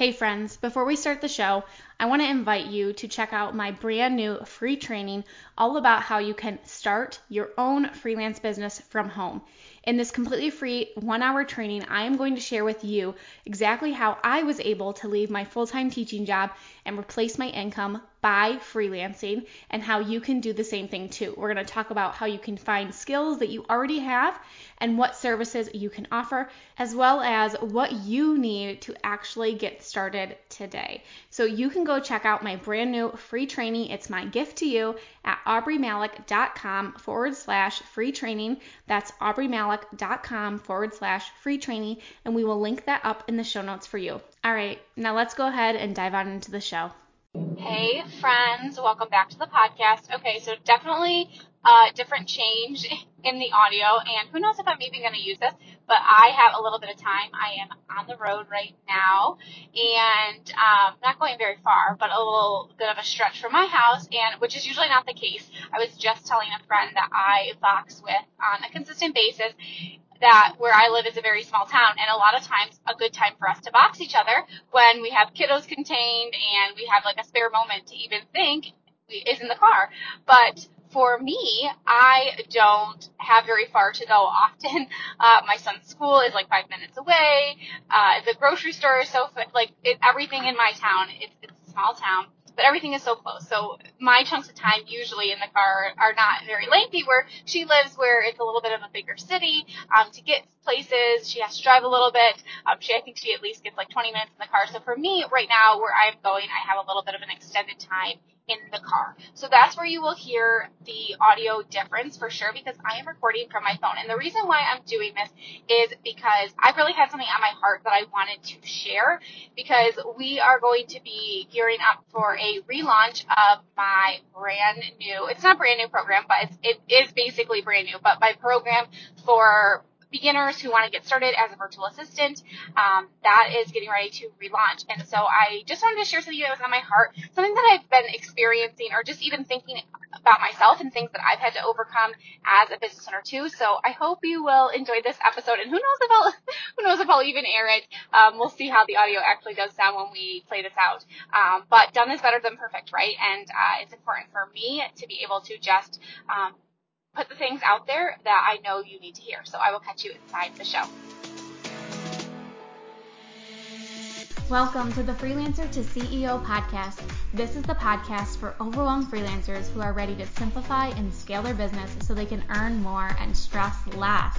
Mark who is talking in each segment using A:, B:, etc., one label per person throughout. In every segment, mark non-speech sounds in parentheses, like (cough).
A: Hey friends, before we start the show, I want to invite you to check out my brand new free training all about how you can start your own freelance business from home. In this completely free one hour training, I am going to share with you exactly how I was able to leave my full time teaching job and replace my income by freelancing and how you can do the same thing too. We're going to talk about how you can find skills that you already have and what services you can offer, as well as what you need to actually get started today. So you can go check out my brand new free training. It's my gift to you at aubreemalick.com forward slash free training. That's aubreemalick.com forward slash free training, and we will link that up in the show notes for you. All right, now let's go ahead and dive on into the show. Hey, friends, welcome back to the podcast. Okay, so definitely a different change in the audio, and who knows if I'm even going to use this, but I have a little bit of time. I am on the road right now, and um, not going very far, but a little bit of a stretch from my house, and which is usually not the case. I was just telling a friend that I vox with on a consistent basis, that where I live is a very small town, and a lot of times a good time for us to vox each other when we have kiddos contained and we have like a spare moment to even think is in the car. But for me, I don't have very far to go often. (laughs) Uh, my son's school is like five minutes away. Uh, the grocery store is so like it, everything in my town. It's, it's a small town but everything is so close. So my chunks of time usually in the car are not very lengthy. Where she lives, where it's a little bit of a bigger city, um, to get places, she has to drive a little bit. Um, she, I think she at least gets like 20 minutes in the car. So for me, right now, where I'm going, I have a little bit of an extended time in the car. So that's where you will hear the audio difference for sure because I am recording from my phone. And the reason why I'm doing this is because I really had something on my heart that I wanted to share because we are going to be gearing up for a relaunch of my brand new, it's not a brand new program, but it is basically brand new, but my program for beginners who want to get started as a virtual assistant. Um, that is getting ready to relaunch. And so I just wanted to share something that was on my heart, something that I've been experiencing or just even thinking about myself and things that I've had to overcome as a business owner too. So I hope you will enjoy this episode. And who knows if I'll, (laughs) who knows if I'll even air it. Um, we'll see how the audio actually does sound when we play this out. Um, but done is better than perfect, right? And uh, it's important for me to be able to just um, put the things out there that I know you need to hear. So I will catch you inside the show. Welcome to the Freelancer to CEO podcast. This is the podcast for overwhelmed freelancers who are ready to simplify and scale their business so they can earn more and stress less.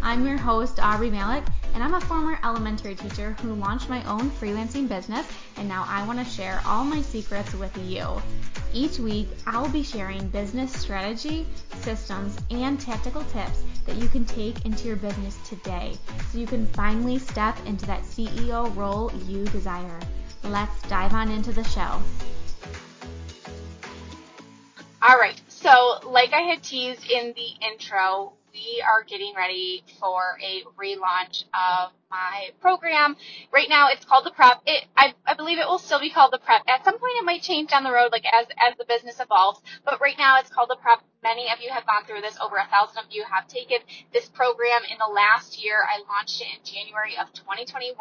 A: I'm your host, Aubree Malick, and I'm a former elementary teacher who launched my own freelancing business, and now I want to share all my secrets with you. Each week, I'll be sharing business strategy, systems, and tactical tips that you can take into your business today so you can finally step into that CEO role you desire. Let's dive on into the show. All right, so like I had teased in the intro, we are getting ready for a relaunch of my program. Right now it's called the prep. It, I, I believe it will still be called the prep. At some point it might change down the road, like as, as the business evolves, but right now it's called the prep. Many of you have gone through this. Over a thousand of you have taken this program in the last year. I launched it in January of 2021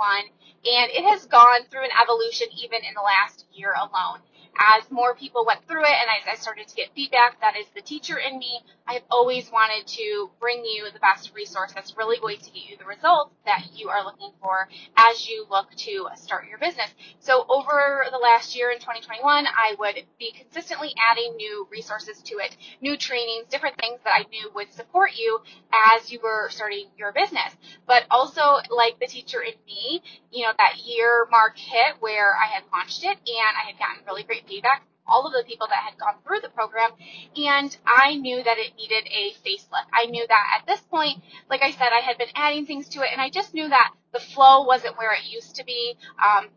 A: and it has gone through an evolution even in the last year alone as more people went through it and as I started to get feedback, that is the teacher in me, I have always wanted to bring you the best resource that's really going to get you the results that you are looking for as you look to start your business. So over the last year in 2021, I would be consistently adding new resources to it, new trainings, different things that I knew would support you as you were starting your business. But also like the teacher in me, you know, that year mark hit where I had launched it and I had gotten really great feedback all of the people that had gone through the program and I knew that it needed a facelift. I knew that at this point, like I said, I had been adding things to it and I just knew that the flow wasn't where it used to be. Um,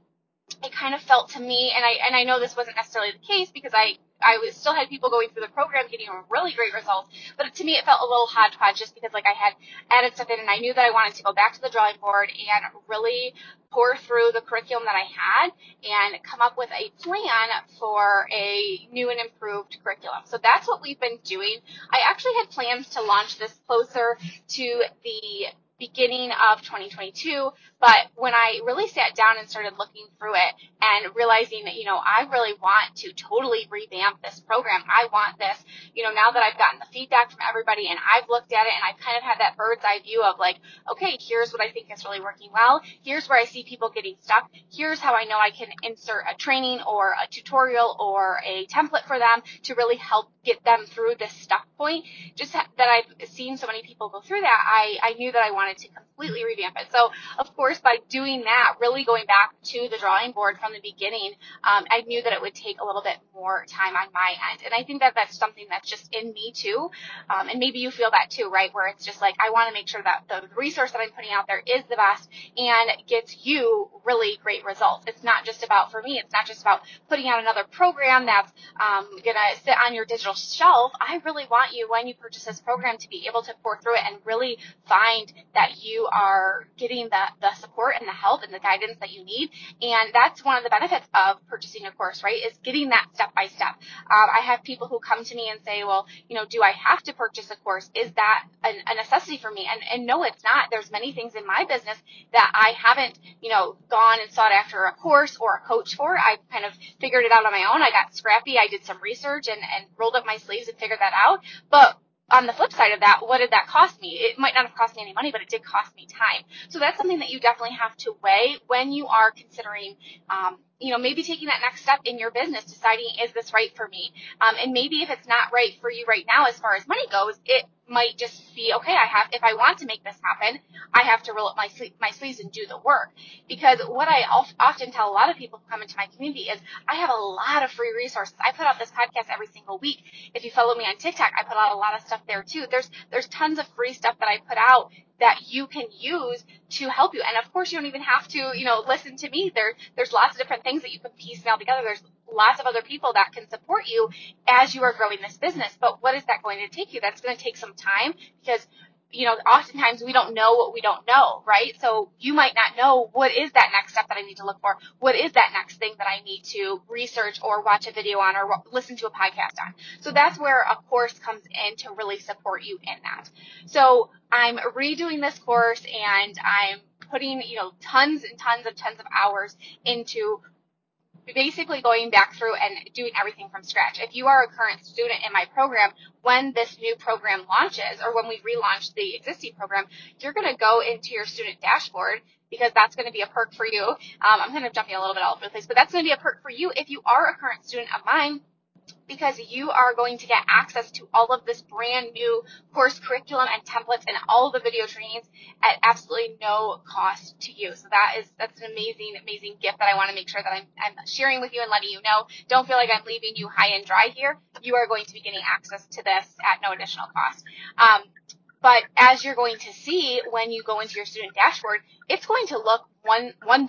A: it kind of felt to me, and I and I know this wasn't necessarily the case because I I was, still had people going through the program getting really great results, but to me it felt a little hodgepodge just because like I had added stuff in and I knew that I wanted to go back to the drawing board and really pour through the curriculum that I had and come up with a plan for a new and improved curriculum. So that's what we've been doing. I actually had plans to launch this closer to the beginning of 2022. But when I really sat down and started looking through it and realizing that, you know, I really want to totally revamp this program. I want this, you know, now that I've gotten the feedback from everybody and I've looked at it and I've kind of had that bird's eye view of like, okay, here's what I think is really working well. Here's where I see people getting stuck. Here's how I know I can insert a training or a tutorial or a template for them to really help get them through this stuck point. Just that I've seen so many people go through that, I, I knew that I wanted to completely revamp it. So, of course, by doing that, really going back to the drawing board from the beginning, um, I knew that it would take a little bit more time on my end. And I think that that's something that's just in me too. Um, and maybe you feel that too, right? Where it's just like, I want to make sure that the resource that I'm putting out there is the best and gets you really great results. It's not just about, for me, it's not just about putting out another program that's um, going to sit on your digital shelf. I really want you, when you purchase this program, to be able to pour through it and really find that you are getting the, the support and the help and the guidance that you need. And that's one of the benefits of purchasing a course, right? Is getting that step by step. Um, I have people who come to me and say, well, you know, do I have to purchase a course? Is that a, a necessity for me? And, and no, it's not. There's many things in my business that I haven't, you know, gone and sought after a course or a coach for. I kind of figured it out on my own. I got scrappy. I did some research and, and rolled up my sleeves and figured that out. But on the flip side of that, what did that cost me? It might not have cost me any money, but it did cost me time. So that's something that you definitely have to weigh when you are considering, um, you know, maybe taking that next step in your business, deciding is this right for me? Um, and maybe if it's not right for you right now as far as money goes, it might just be okay. I have if I want to make this happen, I have to roll up my my sleeves and do the work. Because what I often tell a lot of people who come into my community is I have a lot of free resources. I put out this podcast every single week. If you follow me on TikTok, I put out a lot of stuff there too. There's there's tons of free stuff that I put out that you can use to help you. And of course, you don't even have to, you know, listen to me. There, there's lots of different things that you can piecemeal together. There's lots of other people that can support you as you are growing this business. But what is that going to take you? That's going to take some time because you know, oftentimes we don't know what we don't know, right? So you might not know what is that next step that I need to look for? What is that next thing that I need to research or watch a video on or listen to a podcast on? So that's where a course comes in to really support you in that. So I'm redoing this course and I'm putting, you know, tons and tons of tons of hours into basically going back through and doing everything from scratch. If you are a current student in my program, when this new program launches or when we relaunch the existing program, you're going to go into your student dashboard because that's going to be a perk for you. Um, I'm kind of jumping a little bit all over the place, but that's going to be a perk for you if you are a current student of mine because you are going to get access to all of this brand new course curriculum and templates and all of the video trainings at absolutely no cost to you. So that is that's an amazing, amazing gift that I want to make sure that I'm, I'm sharing with you and letting you know. Don't feel like I'm leaving you high and dry here. You are going to be getting access to this at no additional cost. Um, but as you're going to see when you go into your student dashboard, it's going to look one, 1000%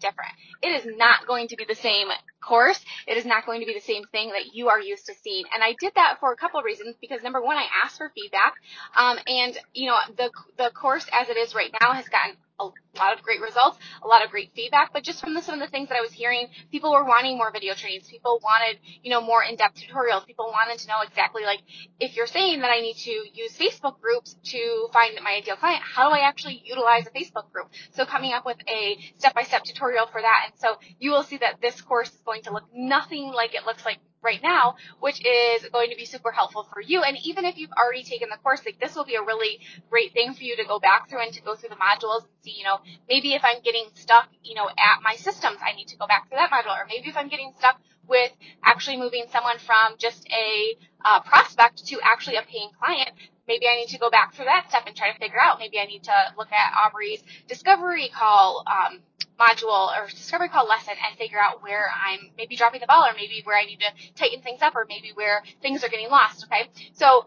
A: different. It is not going to be the same course. It is not going to be the same thing that you are used to seeing. And I did that for a couple of reasons because number one, I asked for feedback. Um, and you know, the, the course as it is right now has gotten a lot of great results, a lot of great feedback, but just from the, some of the things that I was hearing, people were wanting more video trainings. People wanted, you know, more in-depth tutorials. People wanted to know exactly like, if you're saying that I need to use Facebook groups to find my ideal client, how do I actually utilize a Facebook group? So coming up with a step-by-step tutorial for that. And so you will see that this course is going to look nothing like it looks like right now, which is going to be super helpful for you. And even if you've already taken the course, like this will be a really great thing for you to go back through and to go through the modules and see, you know, maybe if I'm getting stuck, you know, at my systems, I need to go back through that module. Or maybe if I'm getting stuck with actually moving someone from just a uh, prospect to actually a paying client, maybe I need to go back through that step and try to figure out. Maybe I need to look at Aubree's discovery call um, module or discovery call lesson and figure out where I'm maybe dropping the ball or maybe where I need to tighten things up or maybe where things are getting lost. Okay. So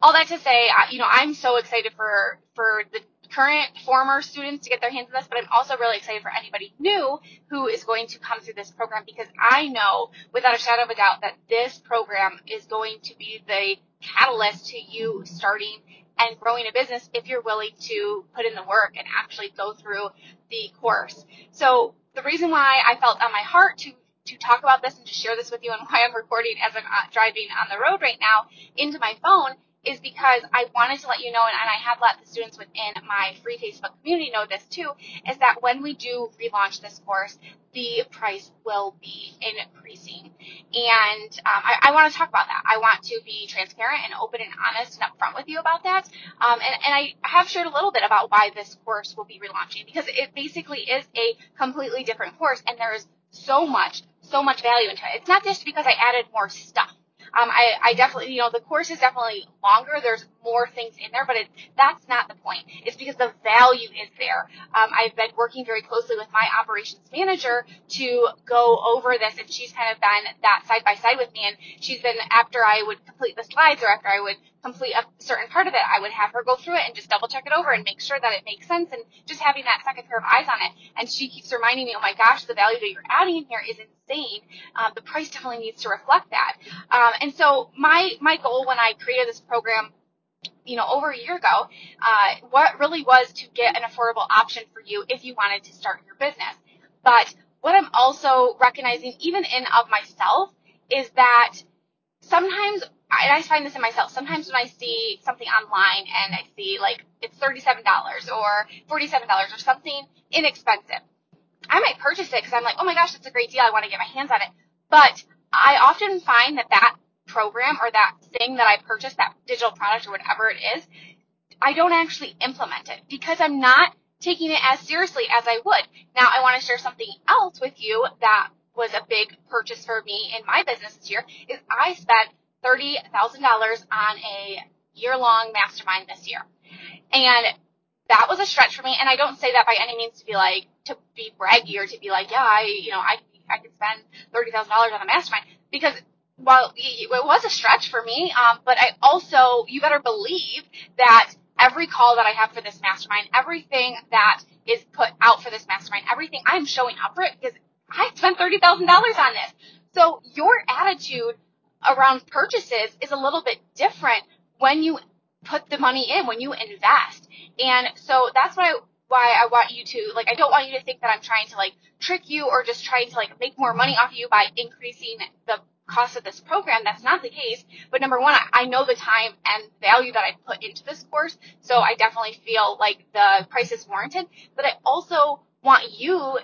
A: all that to say, you know, I'm so excited for, for the current former students to get their hands on this, but I'm also really excited for anybody new who is going to come through this program because I know without a shadow of a doubt that this program is going to be the catalyst to you starting and growing a business if you're willing to put in the work and actually go through the course. So the reason why I felt on my heart to to talk about this and to share this with you and why I'm recording as I'm uh, driving on the road right now into my phone is because I wanted to let you know, and, I have let the students within my free Facebook community know this too, is that when we do relaunch this course, the price will be increasing. And um, I, I want to talk about that. I want to be transparent and open and honest and upfront with you about that. Um, and, and I have shared a little bit about why this course will be relaunching because it basically is a completely different course and there is so much, so much value into it. It's not just because I added more stuff. Um, I, I definitely, you know, the course is definitely longer. There's more things in there, but it, that's not the point. It's because the value is there. Um, I've been working very closely with my operations manager to go over this, and she's kind of been that side by side with me. And she's been after I would complete the slides or after I would complete a certain part of it, I would have her go through it and just double check it over and make sure that it makes sense and just having that second pair of eyes on it. And she keeps reminding me, oh my gosh, the value that you're adding in here is insane. Um, the price definitely needs to reflect that. Um, and so my my goal when I created this program you know, over a year ago, uh, what really was to get an affordable option for you if you wanted to start your business. But what I'm also recognizing, even in of myself, is that sometimes, and I find this in myself, sometimes when I see something online and I see like it's $37 or $47 or something inexpensive, I might purchase it because I'm like, oh my gosh, that's a great deal. I want to get my hands on it. But I often find that that program or that thing that I purchased, that digital product or whatever it is, I don't actually implement it because I'm not taking it as seriously as I would. Now, I want to share something else with you that was a big purchase for me in my business this year is I spent $30,000 on a year long mastermind this year. And that was a stretch for me. And I don't say that by any means to be like, to be braggy or to be like, yeah, I, you know, I, I could spend $30,000 on a mastermind because while it was a stretch for me, um, but I also, you better believe that every call that I have for this mastermind, everything that is put out for this mastermind, everything I'm showing up for it because I spent $30,000 on this. So your attitude around purchases is a little bit different when you put the money in, when you invest. And so that's why why I want you to like I don't want you to think that I'm trying to like trick you or just trying to like make more money off of you by increasing the cost of this program. That's not the case. But number one, I, know the time and value that I put into this course, so I definitely feel like the price is warranted. But I also want you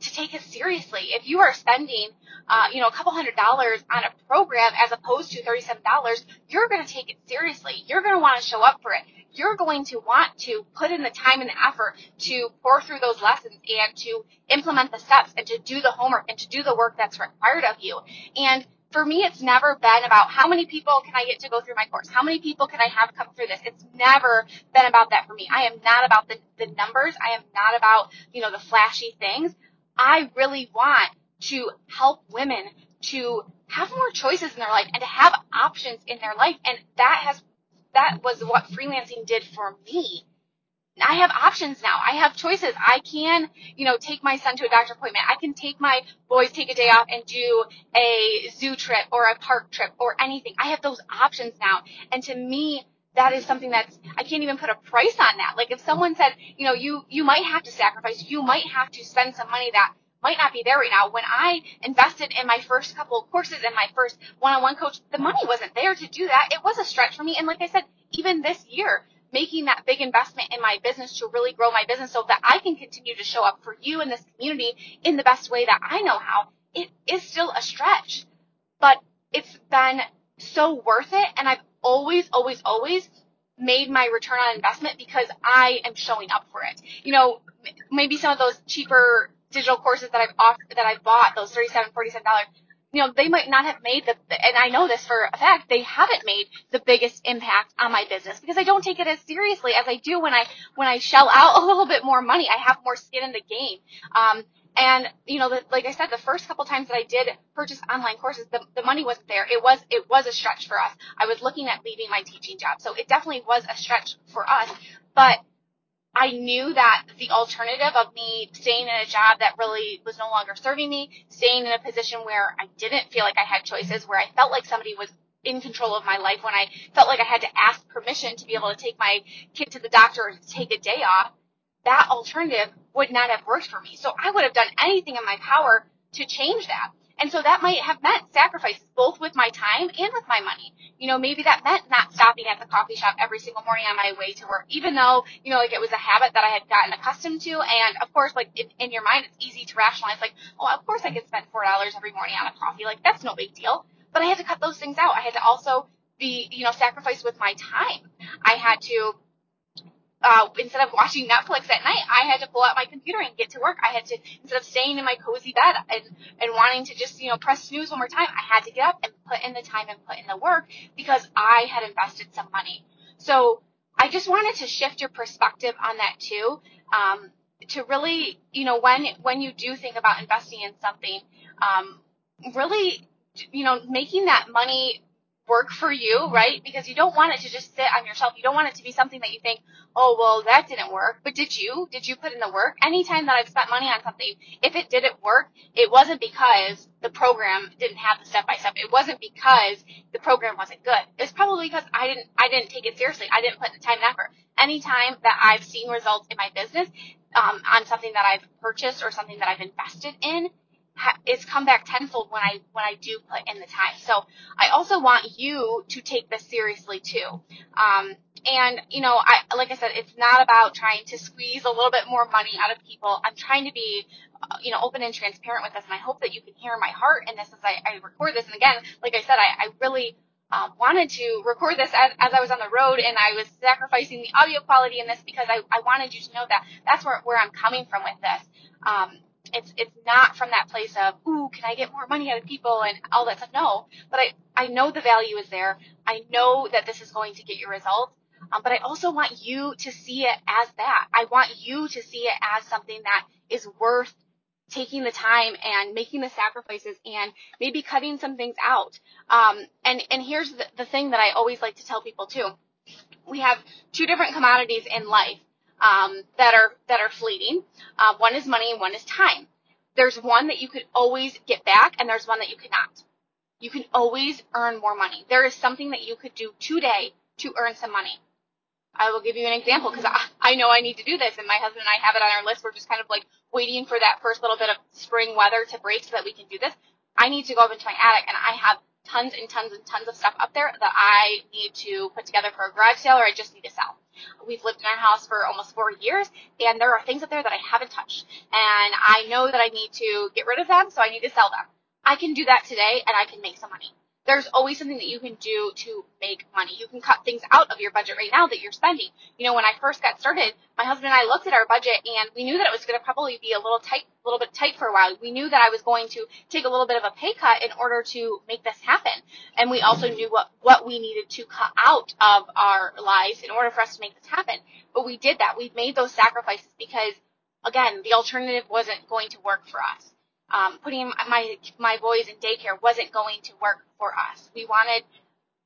A: to take it seriously. If you are spending, uh, you know, a couple hundred dollars on a program as opposed to $37, you're going to take it seriously. You're going to want to show up for it. You're going to want to put in the time and the effort to pour through those lessons and to implement the steps and to do the homework and to do the work that's required of you. And for me, it's never been about how many people can I get to go through my course? How many people can I have come through this? It's never been about that for me. I am not about the, the numbers. I am not about, you know, the flashy things. I really want to help women to have more choices in their life and to have options in their life. And that has, that was what freelancing did for me. I have options now. I have choices. I can, you know, take my son to a doctor appointment. I can take my boys, take a day off and do a zoo trip or a park trip or anything. I have those options now. And to me, that is something that's, I can't even put a price on that. Like if someone said, you know, you, you might have to sacrifice, you might have to spend some money that might not be there right now. When I invested in my first couple of courses and my first one-on-one coach, the money wasn't there to do that. It was a stretch for me. And like I said, even this year, making that big investment in my business to really grow my business so that I can continue to show up for you in this community in the best way that I know how, it is still a stretch. But it's been so worth it. And I've always, always, always made my return on investment because I am showing up for it. You know, maybe some of those cheaper digital courses that I've offered, that I've bought, those $37, $47, you know, they might not have made the, and I know this for a fact, they haven't made the biggest impact on my business because I don't take it as seriously as I do when I, when I shell out a little bit more money. I have more skin in the game. Um, and you know, the, like I said, the first couple times that I did purchase online courses, the, the money wasn't there. It was it was a stretch for us. I was looking at leaving my teaching job, so it definitely was a stretch for us. But I knew that the alternative of me staying in a job that really was no longer serving me, staying in a position where I didn't feel like I had choices, where I felt like somebody was in control of my life, when I felt like I had to ask permission to be able to take my kid to the doctor or to take a day off, that alternative would not have worked for me. So I would have done anything in my power to change that. And so that might have meant sacrifices both with my time and with my money. You know, maybe that meant not stopping at the coffee shop every single morning on my way to work, even though, you know, like it was a habit that I had gotten accustomed to. And of course, like in, in your mind, it's easy to rationalize, like, oh, of course I could spend $4 every morning on a coffee. Like, that's no big deal. But I had to cut those things out. I had to also be, you know, sacrifice with my time. I had to uh, instead of watching Netflix at night, I had to pull out my computer and get to work. I had to, instead of staying in my cozy bed and, and wanting to just, you know, press snooze one more time, I had to get up and put in the time and put in the work because I had invested some money. So I just wanted to shift your perspective on that too. Um, to really, you know, when, when you do think about investing in something, um, really, you know, making that money work for you, right? Because you don't want it to just sit on your shelf. You don't want it to be something that you think, oh, well, that didn't work. But did you? Did you put in the work? Anytime that I've spent money on something, if it didn't work, it wasn't because the program didn't have the step by step. It wasn't because the program wasn't good. It's probably because I didn't, I didn't take it seriously. I didn't put the time and effort. Anytime that I've seen results in my business, um, on something that I've purchased or something that I've invested in, it's come back tenfold when I when I do put in the time. So I also want you to take this seriously too. Um, and you know, I like I said, it's not about trying to squeeze a little bit more money out of people. I'm trying to be, uh, you know, open and transparent with this, and I hope that you can hear my heart in this as I, I record this. And again, like I said, I, I really um, wanted to record this as, as I was on the road and I was sacrificing the audio quality in this because I, I wanted you to know that that's where, where I'm coming from with this. Um, it's it's not from that place of ooh can I get more money out of people and all that stuff. No, but I I know the value is there. I know that this is going to get your results. Um, but I also want you to see it as that. I want you to see it as something that is worth taking the time and making the sacrifices and maybe cutting some things out. Um, and and here's the, the thing that I always like to tell people too. We have two different commodities in life um, that are that are fleeting. Uh, one is money and one is time. There's one that you could always get back, and there's one that you cannot. You can always earn more money. There is something that you could do today to earn some money. I will give you an example because I, I know I need to do this, and my husband and I have it on our list. We're just kind of like waiting for that first little bit of spring weather to break so that we can do this. I need to go up into my attic, and I have tons and tons and tons of stuff up there that I need to put together for a garage sale or I just need to sell. We've lived in our house for almost four years and there are things up there that I haven't touched and I know that I need to get rid of them, so I need to sell them. I can do that today and I can make some money there's always something that you can do to make money. You can cut things out of your budget right now that you're spending. You know, when I first got started, my husband and I looked at our budget and we knew that it was going to probably be a little tight, a little bit tight for a while. We knew that I was going to take a little bit of a pay cut in order to make this happen. And we also knew what, what we needed to cut out of our lives in order for us to make this happen. But we did that. We made those sacrifices because again, the alternative wasn't going to work for us um, putting my my boys in daycare wasn't going to work for us. We wanted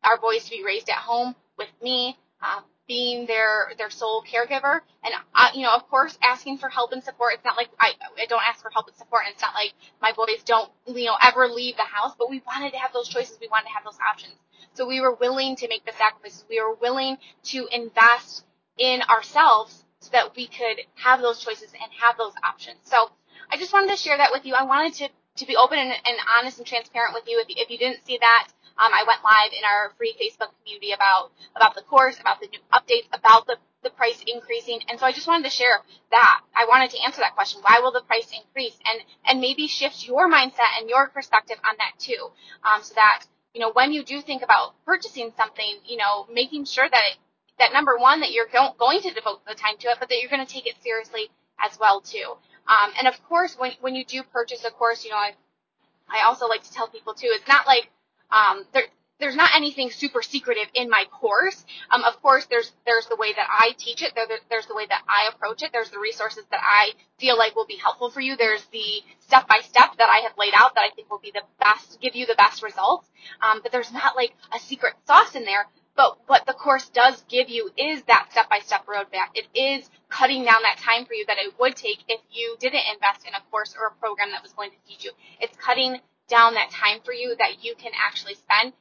A: our boys to be raised at home with me, um, being their their sole caregiver, and uh, you know, of course, asking for help and support. It's not like I I don't ask for help and support, and it's not like my boys don't you know ever leave the house. But we wanted to have those choices. We wanted to have those options. So we were willing to make the sacrifices. We were willing to invest in ourselves so that we could have those choices and have those options. So I just wanted to share that with you. I wanted to, to be open and, and honest and transparent with you. If, if you didn't see that, um, I went live in our free Facebook community about, about the course, about the new updates, about the, the price increasing. And so I just wanted to share that. I wanted to answer that question. Why will the price increase? And, and maybe shift your mindset and your perspective on that too. Um, so that, you know, when you do think about purchasing something, you know, making sure that it, that number one, that you're going to devote the time to it, but that you're going to take it seriously as well too. Um, and of course, when when you do purchase a course, you know, I I also like to tell people too, it's not like um, there there's not anything super secretive in my course. Um, of course, there's there's the way that I teach it. There, there's the way that I approach it. There's the resources that I feel like will be helpful for you. There's the step by step that I have laid out that I think will be the best, give you the best results. Um, but there's not like a secret sauce in there. But what the course does give you is that step by step roadmap. It is cutting down that time for you that it would take if you didn't invest in a course or a program that was going to teach you. It's cutting down that time for you that you can actually spend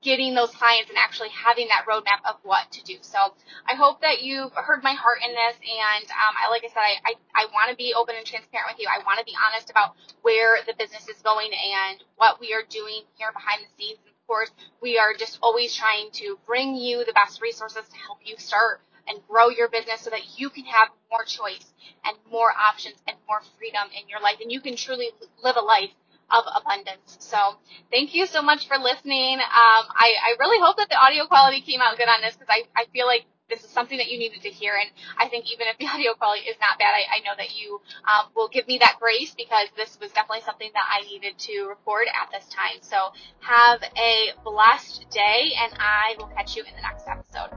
B: getting those clients and actually having that roadmap of what to do. So I hope that you've heard my heart in this. And um, I, like I said, I, I, I want to be open and transparent with you. I want to be honest about where the business is going and what we are doing here behind the scenes. And course, we are just always trying to bring you the best resources to help you start and grow your business so that you can have more choice and more options and more freedom in your life and you can truly live a life of abundance. So thank you so much for listening. Um, I, I really hope that the audio quality came out good on this because I, I feel like this is something that you needed to hear. And I think even if the (laughs) audio quality is not bad, I, I know that you um, will give me that grace because this was definitely something that I needed to record at this time. So have a blessed day, and I will catch you in the next episode.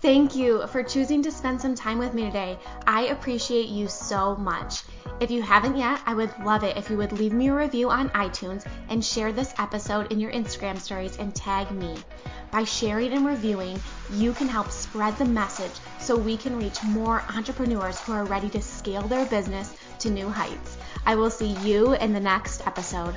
A: Thank you for choosing to spend some time with me today. I appreciate you so much. If you haven't yet, I would love it if you would leave me a review on iTunes and share this episode in your Instagram stories and tag me. By sharing and reviewing, you can help spread the message so we can reach more entrepreneurs who are ready to scale their business to new heights. I will see you in the next episode.